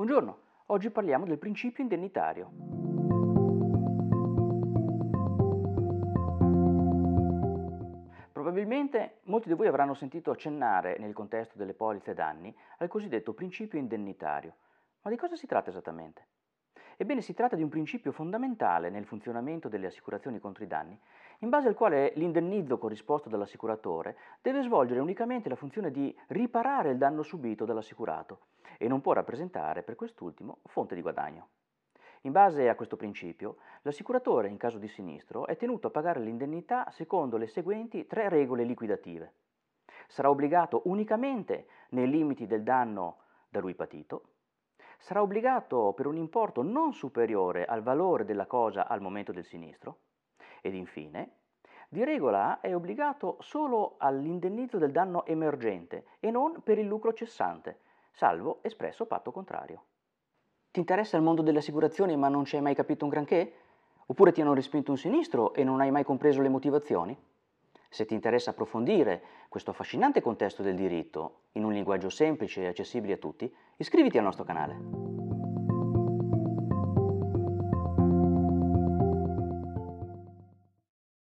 Buongiorno, oggi parliamo del principio indennitario. Probabilmente molti di voi avranno sentito accennare nel contesto delle polizze danni al cosiddetto principio indennitario. Ma di cosa si tratta esattamente? Ebbene, si tratta di un principio fondamentale nel funzionamento delle assicurazioni contro i danni, in base al quale l'indennizzo corrisposto dall'assicuratore deve svolgere unicamente la funzione di riparare il danno subito dall'assicurato e non può rappresentare per quest'ultimo fonte di guadagno. In base a questo principio, l'assicuratore, in caso di sinistro, è tenuto a pagare l'indennità secondo le seguenti tre regole liquidative. Sarà obbligato unicamente nei limiti del danno da lui patito, sarà obbligato per un importo non superiore al valore della cosa al momento del sinistro ed infine, di regola è obbligato solo all'indennizzo del danno emergente e non per il lucro cessante, salvo espresso patto contrario. Ti interessa il mondo delle assicurazioni ma non ci hai mai capito un granché? Oppure ti hanno respinto un sinistro e non hai mai compreso le motivazioni? Se ti interessa approfondire questo affascinante contesto del diritto in un linguaggio semplice e accessibile a tutti, iscriviti al nostro canale.